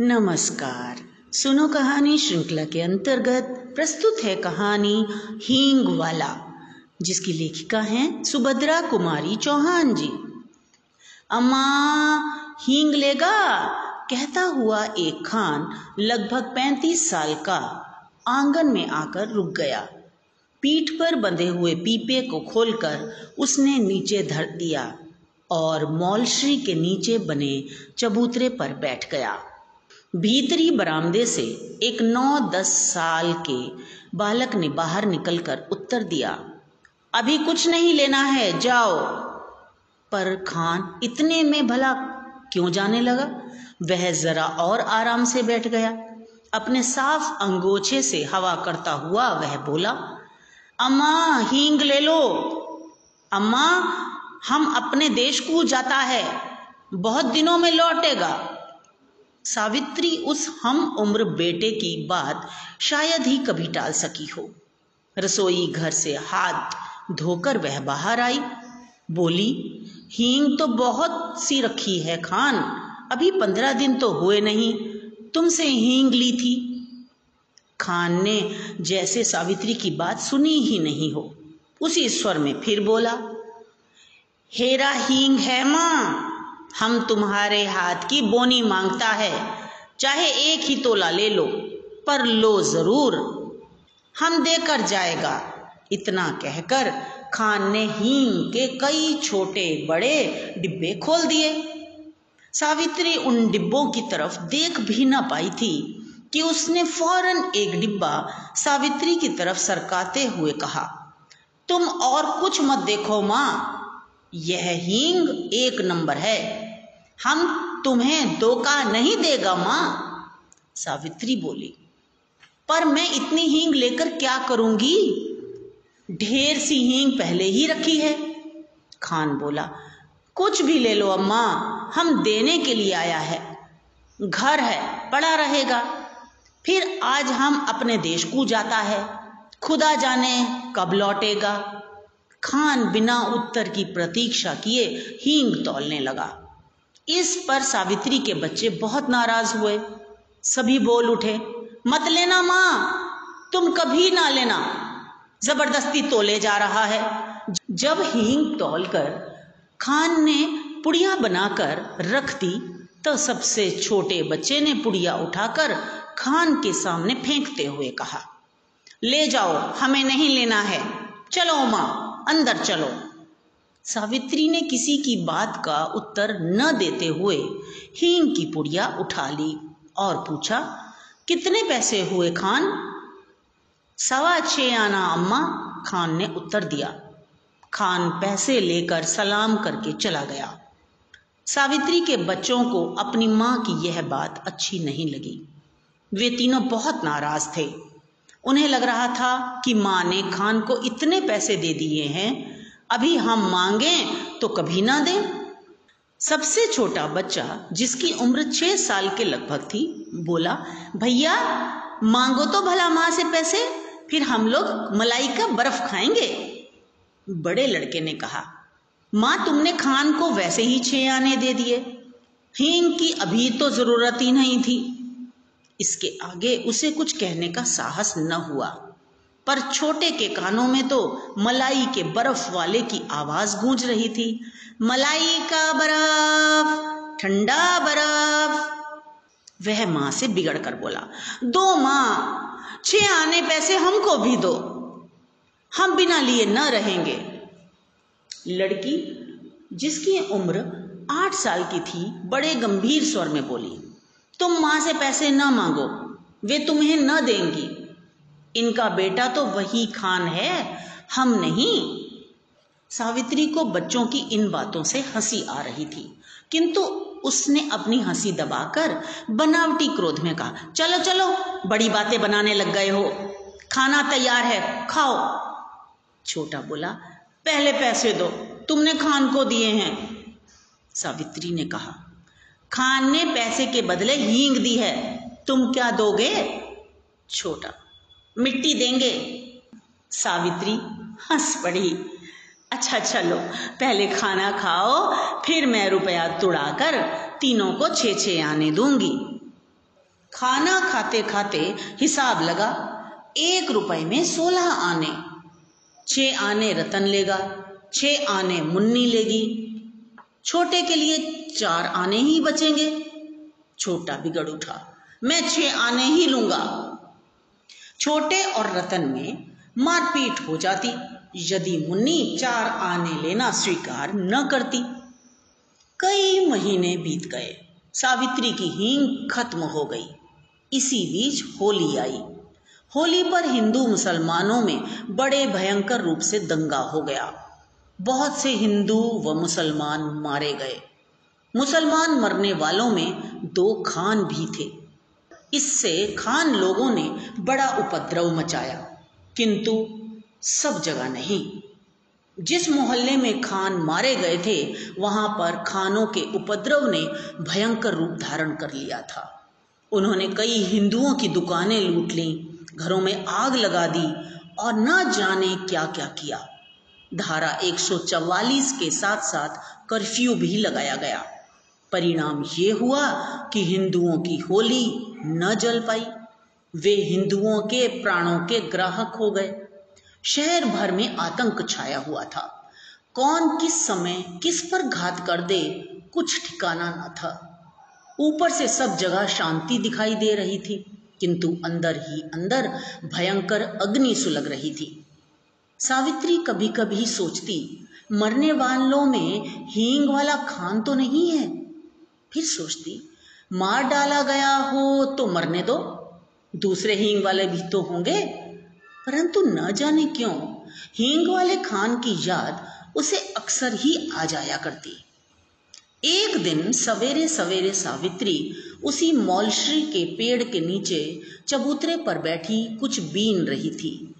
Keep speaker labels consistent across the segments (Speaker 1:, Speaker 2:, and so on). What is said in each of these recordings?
Speaker 1: नमस्कार। सुनो कहानी श्रृंखला के अंतर्गत प्रस्तुत है कहानी हींग वाला, जिसकी लेखिका हैं सुभद्रा कुमारी चौहान जी। अम्मा, हींग लेगा? कहता हुआ एक खान लगभग पैंतीस साल का आँगन में आकर रुक गया। पीठ पर बंधे हुए पीपे को खोलकर उसने नीचे धर दिया और मौलश्री के नीचे बने चबूतरे पर बैठ गया। भीतरी बरामदे से एक नौ दस साल के बालक ने बाहर निकलकर उत्तर दिया, अभी कुछ नहीं लेना है, जाओ। पर खान इतने में भला क्यों जाने लगा? वह जरा और आराम से बैठ गया। अपने साफ़ अंगोछे से हवा करता हुआ वह बोला, अम्मा, हींग ले लो। अम्मा, हम अपने देश को जाता है। बहुत दिनों में लौटेगा। सावित्री उस हम उम्र बेटे की बात शायद ही कभी टाल सकी हो। रसोई घर से हाथ धोकर वह बाहर आई। बोली, हींग तो बहुत सी रखी है खान, अभी पंद्रह दिन तो हुए नहीं, तुमसे हींग ली थी। खान ने जैसे सावित्री की बात सुनी ही नहीं हो, उसी स्वर में फिर बोला, हेरा हींग है माँ हम तुम्हारे हाथ की बोनी माँगता है। चाहे एक ही तोला ले लो, पर लो ज़रूर। हम देकर जाएगा, इतना कहकर खान ने हींग के कई छोटे बड़े डिब्बे खोल दिए। सावित्री उन डिब्बों की तरफ़ देख भी ना पाई थी कि उसने फ़ौरन एक डिब्बा सावित्री की तरफ़ सरकाते हुए कहा, तुम और कुछ मत देखो माँ, यह हींग एक नंबर है। हम तुम्हें धोखा नहीं देगा माँ, सावित्री बोली। पर मैं इतनी हींग लेकर क्या करूँगी? ढेर सी हींग पहले ही रखी है, खान बोला। कुछ भी ले लो अम्मा, हम देने के लिए आया है। घर है, पड़ा रहेगा। फिर आज हम अपने देश को जाता है, खुदा जाने कब लौटेगा। खान बिना उत्तर की प्रतीक्षा किए हींग तोलने लगा। इस पर सावित्री के बच्चे बहुत नाराज़ हुए। सभी बोल उठे, मत लेना माँ, तुम कभी ना लेना। ज़बरदस्ती तोले जा रहा है। जब हींग तोलकर खान ने पुड़िया बनाकर रख दी तो सबसे छोटे बच्चे ने पुड़िया उठाकर खान के सामने फेंकते हुए कहा, ले जाओ, हमें नहीं लेना है। चलो माँ, अंदर चलो। सावित्री ने किसी की बात का उत्तर न देते हुए हींग की पुड़िया उठा ली और पूछा, कितने पैसे हुए खान? सवा छे आना, अम्मा, खान ने उत्तर दिया। खान पैसे लेकर सलाम करके चला गया। सावित्री के बच्चों को अपनी माँ की यह बात अच्छी नहीं लगी। वे तीनों बहुत नाराज़ थे। उन्हें लग रहा था कि माँ ने खान को इतने पैसे दे दिए हैं अभी हम मांगे तो कभी ना दें। सबसे छोटा बच्चा, जिसकी उम्र छह साल के लगभग थी, बोला, भैया, मांगो तो भला माँ से पैसे, फिर हम लोग मलाई का बर्फ़ खाएँगे? बड़े लड़के ने कहा, माँ, तुमने खान को वैसे ही छह आने दे दिए। हींग की अभी तो ज़रूरत ही नहीं थी। इसके आगे उसे कुछ कहने का साहस न हुआ। पर छोटे के कानों में तो मलाई के बर्फ़ वाले की आवाज़ गूंज रही थी। मलाई का बर्फ़, ठंडा बर्फ़। वह माँ से बिगड़ कर बोला, दो माँ, छह आने पैसे हमको भी दो। हम बिना लिए न रहेंगे। लड़की, जिसकी उम्र आठ साल की थी, बड़े गंभीर स्वर में बोली, तुम माँ से पैसे न मांगो, वे तुम्हें न देंगी। इनका बेटा तो वही खान है, हम नहीं। सावित्री को बच्चों की इन बातों से हँसी आ रही थी, किंतु उसने अपनी हँसी दबाकर बनावटी क्रोध में कहा, चलो चलो, बड़ी बातें बनाने लग गए हो। खाना तैयार है, खाओ। छोटा बोला, पहले पैसे दो, तुमने खान को दिए हैं। सावित्री ने कहा, खान ने पैसे के बदले हींग दी है, तुम क्या दोगे? छोटा मिट्टी देंगे। सावित्री, हंस पड़ी। अच्छा चलो, पहले खाना खाओ, फिर मैं रुपया तुड़ाकर तीनों को छे छे आने दूँगी। खाना खाते खाते हिसाब लगा, एक रुपए में सोलह आने। छे आने रतन लेगा छह आने मुन्नी लेगी। छोटे के लिए चार आने ही बचेंगे। छोटा बिगड़ उठा, मैं छह आने ही लूँगा। छोटे और रतन में मारपीट हो जाती। यदि मुन्नी चार आने लेना स्वीकार न करती। कई महीने बीत गए, सावित्री की हींग खत्म हो गई। इसी बीच होली आई। होली पर हिंदू मुसलमानों में बड़े भयंकर रूप से दंगा हो गया। बहुत से हिंदू व मुसलमान मारे गए। मुसलमान मरने वालों में दो खान भी थे। इससे खान लोगों ने बड़ा उपद्रव मचाया। किंतु सब जगह नहीं। जिस मोहल्ले में खान मारे गए थे, वहाँ पर खानों के उपद्रव ने भयंकर रूप धारण कर लिया था। उन्होंने कई हिंदुओं की दुकानें लूट ली, घरों में आग लगा दी और न जाने क्या। क्या किया धारा 144 के साथ साथ कर्फ्यू भी लगाया गया। परिणाम ये हुआ कि हिंदुओं की होली न जल पाई। वे हिंदुओं के प्राणों के ग्राहक हो गए। शहर भर में आतंक छाया हुआ था। कौन किस समय किस पर घात कर दे, कुछ ठिकाना न था। ऊपर से सब जगह शांति दिखाई दे रही थी, किंतु अंदर ही अंदर भयंकर अग्नि सुलग रही थी। सावित्री कभी कभी सोचती, मरने वालों में हींग वाला खान तो नहीं है? फिर सोचती मार डाला गया हो तो मरने दो। दूसरे हींग वाले भी तो होंगे। परंतु न जाने क्यों, हींग वाले खान की याद उसे अक्सर ही आ जाया करती। एक दिन सवेरे सवेरे सावित्री उसी मौलश्री के पेड़ के नीचे चबूतरे पर बैठी कुछ बीन रही थी।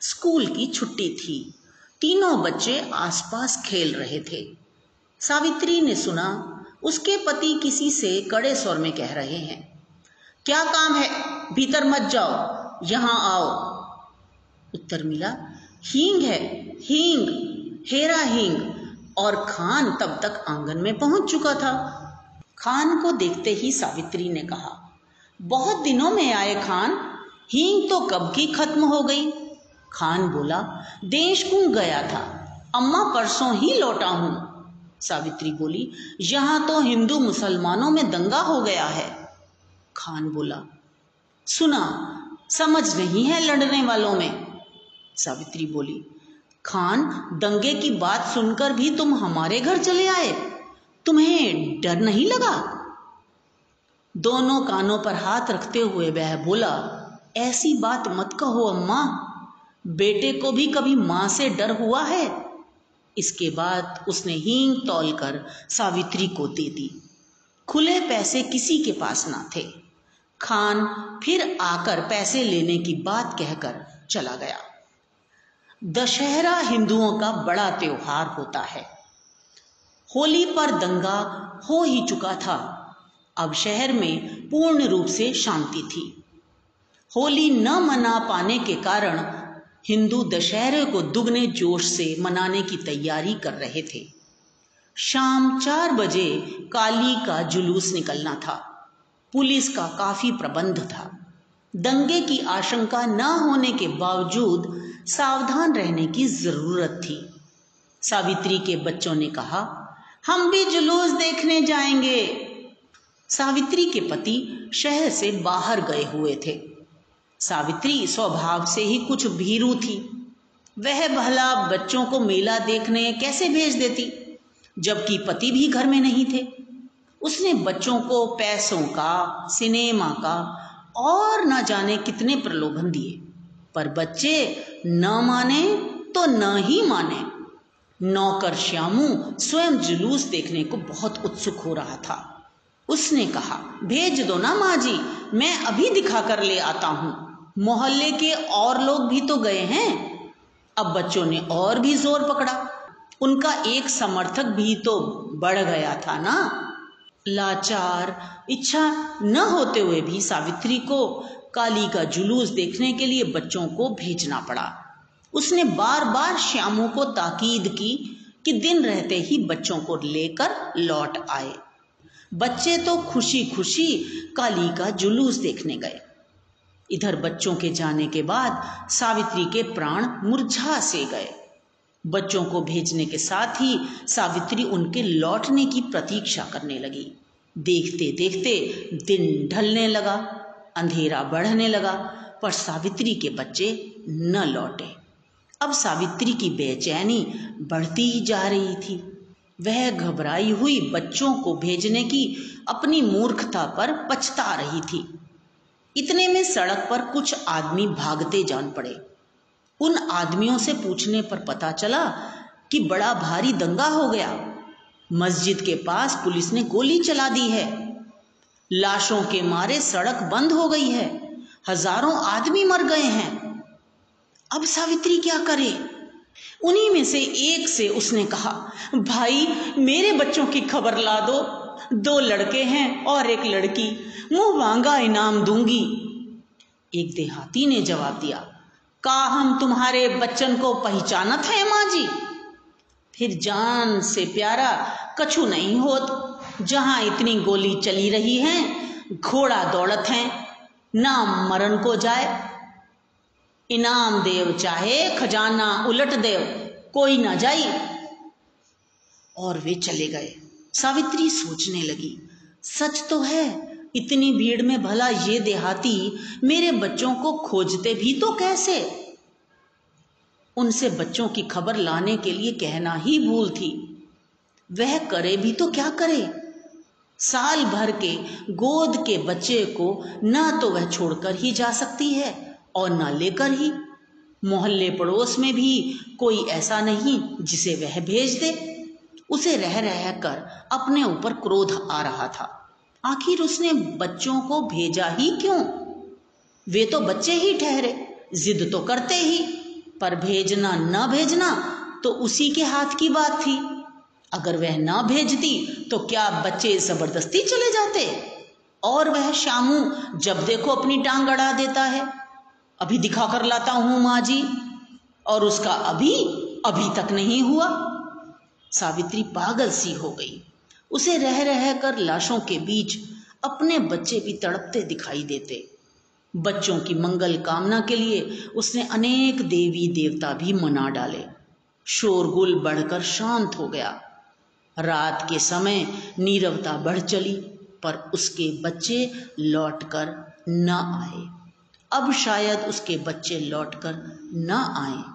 Speaker 1: स्कूल की छुट्टी थी। तीनों बच्चे आसपास खेल रहे थे। सावित्री ने सुना उसके पति किसी से कड़े स्वर में कह रहे हैं, क्या काम है? भीतर मत जाओ, यहाँ आओ। उत्तर मिला, हींग है, हींग, हेरा हींग, और खान तब तक आँगन में पहुँच चुका था। खान को देखते ही सावित्री ने कहा, बहुत दिनों में आए खान, हींग तो कब की खत्म हो गई? खान बोला, देश कुंग गया था, अम्मा परसों ही लौटा हूँ। सावित्री बोली, यहाँ तो हिंदू मुसलमानों में दंगा हो गया है। खान बोला, सुना, समझ नहीं है लड़ने वालों में। सावित्री बोली, खान, दंगे की बात सुनकर भी तुम हमारे घर चले आए। तुम्हें डर नहीं लगा? दोनों कानों पर हाथ रखते हुए वह बोला, ऐसी बात मत कहो, अम्मा। बेटे को भी कभी माँ से डर हुआ है। इसके बाद उसने हींग तोलकर सावित्री को दे दी। खुले पैसे किसी के पास ना थे। खान फिर आकर पैसे लेने की बात कहकर चला गया। दशहरा हिंदुओं का बड़ा त्योहार होता है। होली पर दंगा हो ही चुका था। अब शहर में पूर्ण रूप से शांति थी। होली न मना पाने के कारण हिंदू दशहरे को दुगने जोश से मनाने की तैयारी कर रहे थे। शाम चार बजे काली का जुलूस निकलना था। पुलिस का काफ़ी प्रबंध था। दंगे की आशंका न होने के बावजूद सावधान रहने की ज़रूरत थी। सावित्री के बच्चों ने कहा, हम भी जुलूस देखने जाएँगे। सावित्री के पति शहर से बाहर गए हुए थे। सावित्री स्वभाव से ही कुछ भीरू थी। वह भला बच्चों को मेला देखने कैसे भेज देती, जबकि पति भी घर में नहीं थे। उसने बच्चों को पैसों का, सिनेमा का और न जाने कितने प्रलोभन दिए। पर बच्चे न माने तो न ही माने। नौकर श्यामू स्वयं जुलूस देखने को बहुत उत्सुक हो रहा था। उसने कहा, भेज दो ना माँ जी, मैं अभी दिखा कर ले आता हूँ। मोहल्ले के और लोग भी तो गए हैं। अब बच्चों ने और भी ज़ोर पकड़ा। उनका एक समर्थक भी तो बढ़ गया था ना। लाचार, इच्छा न होते हुए भी सावित्री को काली का जुलूस देखने के लिए बच्चों को भेजना पड़ा। उसने बार बार श्यामों को ताकीद की कि दिन रहते ही बच्चों को लेकर लौट आए। बच्चे तो खुशी खुशी काली का जुलूस देखने गए। इधर बच्चों के जाने के बाद सावित्री के प्राण मुरझा से गए। बच्चों को भेजने के साथ ही सावित्री उनके लौटने की प्रतीक्षा करने लगी। देखते देखते दिन ढलने लगा, अंधेरा बढ़ने लगा, पर सावित्री के बच्चे न लौटे। अब सावित्री की बेचैनी बढ़ती ही जा रही थी। वह घबराई हुई बच्चों को भेजने की अपनी मूर्खता पर पछता रही थी। इतने में सड़क पर कुछ आदमी भागते जान पड़े। उन आदमियों से पूछने पर पता चला कि बड़ा भारी दंगा हो गया। मस्जिद के पास पुलिस ने गोली चला दी है। लाशों के मारे सड़क बंद हो गई है। हज़ारों आदमी मर गए हैं। अब सावित्री क्या करे? उन्हीं में से एक से उसने कहा, भाई, मेरे बच्चों की खबर ला दो। दो लड़के हैं और एक लड़की। मुँह मांगा इनाम दूँगी। एक देहाती ने जवाब दिया, का हम तुम्हारे बच्चन को पहचानत है, माँ जी? फिर जान से प्यारा कछु नहीं होत। जहाँ इतनी गोली चली रही है, घोड़ा दौड़त है। नाम मरण को जाए। इनाम देव चाहे, खजाना उलट देव, कोई ना जाई। और वे चले गए। सावित्री सोचने लगी, सच तो है, इतनी भीड़ में भला ये देहाती मेरे बच्चों को खोजते भी तो कैसे? उनसे बच्चों की खबर लाने के लिए कहना ही भूल थी। वह करे भी तो क्या करे? साल भर के गोद के बच्चे को न तो वह छोड़कर ही जा सकती है और न लेकर ही। मोहल्ले पड़ोस में भी कोई ऐसा नहीं जिसे वह भेज दे। उसे रह रह कर अपने ऊपर क्रोध आ रहा था। आखिर उसने बच्चों को भेजा ही क्यों? वे तो बच्चे ही ठहरे, जिद तो करते ही। पर भेजना न भेजना तो उसी के हाथ की बात थी। अगर वह ना भेजती तो क्या बच्चे ज़बरदस्ती चले जाते? और वह शामू जब देखो अपनी टांग अड़ा देता है। अभी दिखा कर लाता हूँ माँ जी। और उसका अभी अभी तक नहीं हुआ। सावित्री पागल सी हो गई। उसे रह रह कर लाशों के बीच अपने बच्चे भी तड़पते दिखाई देते। बच्चों की मंगल कामना के लिए उसने अनेक देवी देवता भी मना डाले। शोरगुल बढ़कर शांत हो गया। रात के समय नीरवता बढ़ चली, पर उसके बच्चे लौटकर न आए। अब शायद उसके बच्चे लौटकर न आए।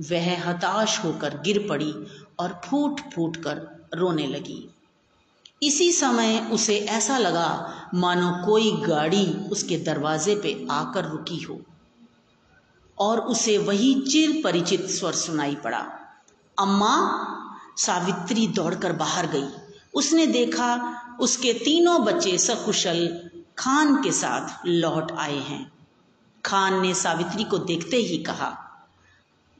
Speaker 1: वह हताश होकर गिर पड़ी और फूट फूट कर रोने लगी। इसी समय उसे ऐसा लगा, मानो कोई गाड़ी उसके दरवाजे पे आकर रुकी हो। और उसे वही चिर परिचित स्वर सुनाई पड़ा। अम्मा, सावित्री दौड़कर बाहर गई। उसने देखा उसके तीनों बच्चे सकुशल खान के साथ लौट आए हैं। खान ने सावित्री को देखते ही कहा,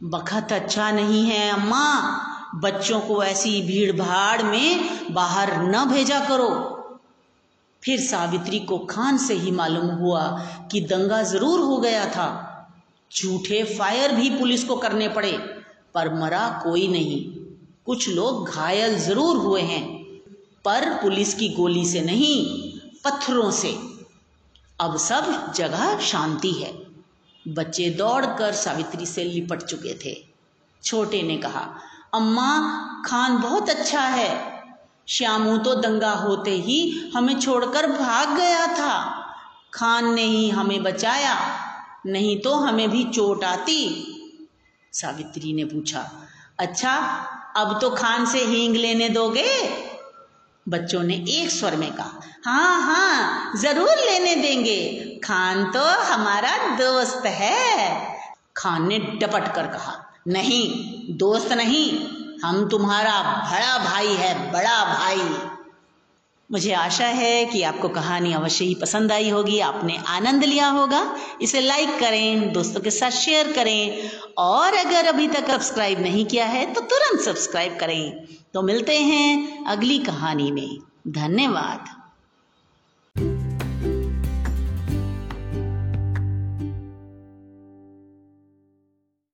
Speaker 1: बखत अच्छा नहीं है, अम्मा। बच्चों को ऐसी भीड़ भाड़ में बाहर न भेजा करो। फिर सावित्री को खान से ही मालूम हुआ कि दंगा ज़रूर हो गया था। झूठे फायर भी पुलिस को करने पड़े, पर मरा कोई नहीं। कुछ लोग घायल ज़रूर हुए हैं, पर पुलिस की गोली से नहीं, पत्थरों से। अब सब जगह शांति है। बच्चे दौड़कर सावित्री से लिपट चुके थे। छोटे ने कहा अम्मा, खान बहुत अच्छा है। श्यामू तो दंगा होते ही हमें छोड़कर भाग गया था। खान ने ही हमें बचाया, नहीं तो हमें भी चोट आती। सावित्री ने पूछा अच्छा अब तो खान से हींग लेने दोगे? बच्चों ने एक स्वर में कहा हाँ हाँ ज़रूर लेने देंगे। खान तो हमारा दोस्त है। खान ने डपट कर कहा नहीं, दोस्त नहीं, हम तुम्हारा बड़ा भाई है, बड़ा भाई। मुझे आशा है कि आपको कहानी अवश्य ही पसंद आई होगी, आपने आनंद लिया होगा। इसे लाइक करें, दोस्तों के साथ शेयर करें, और अगर अभी तक सब्सक्राइब नहीं किया है तो तुरंत सब्सक्राइब करें। तो मिलते हैं अगली कहानी में। धन्यवाद।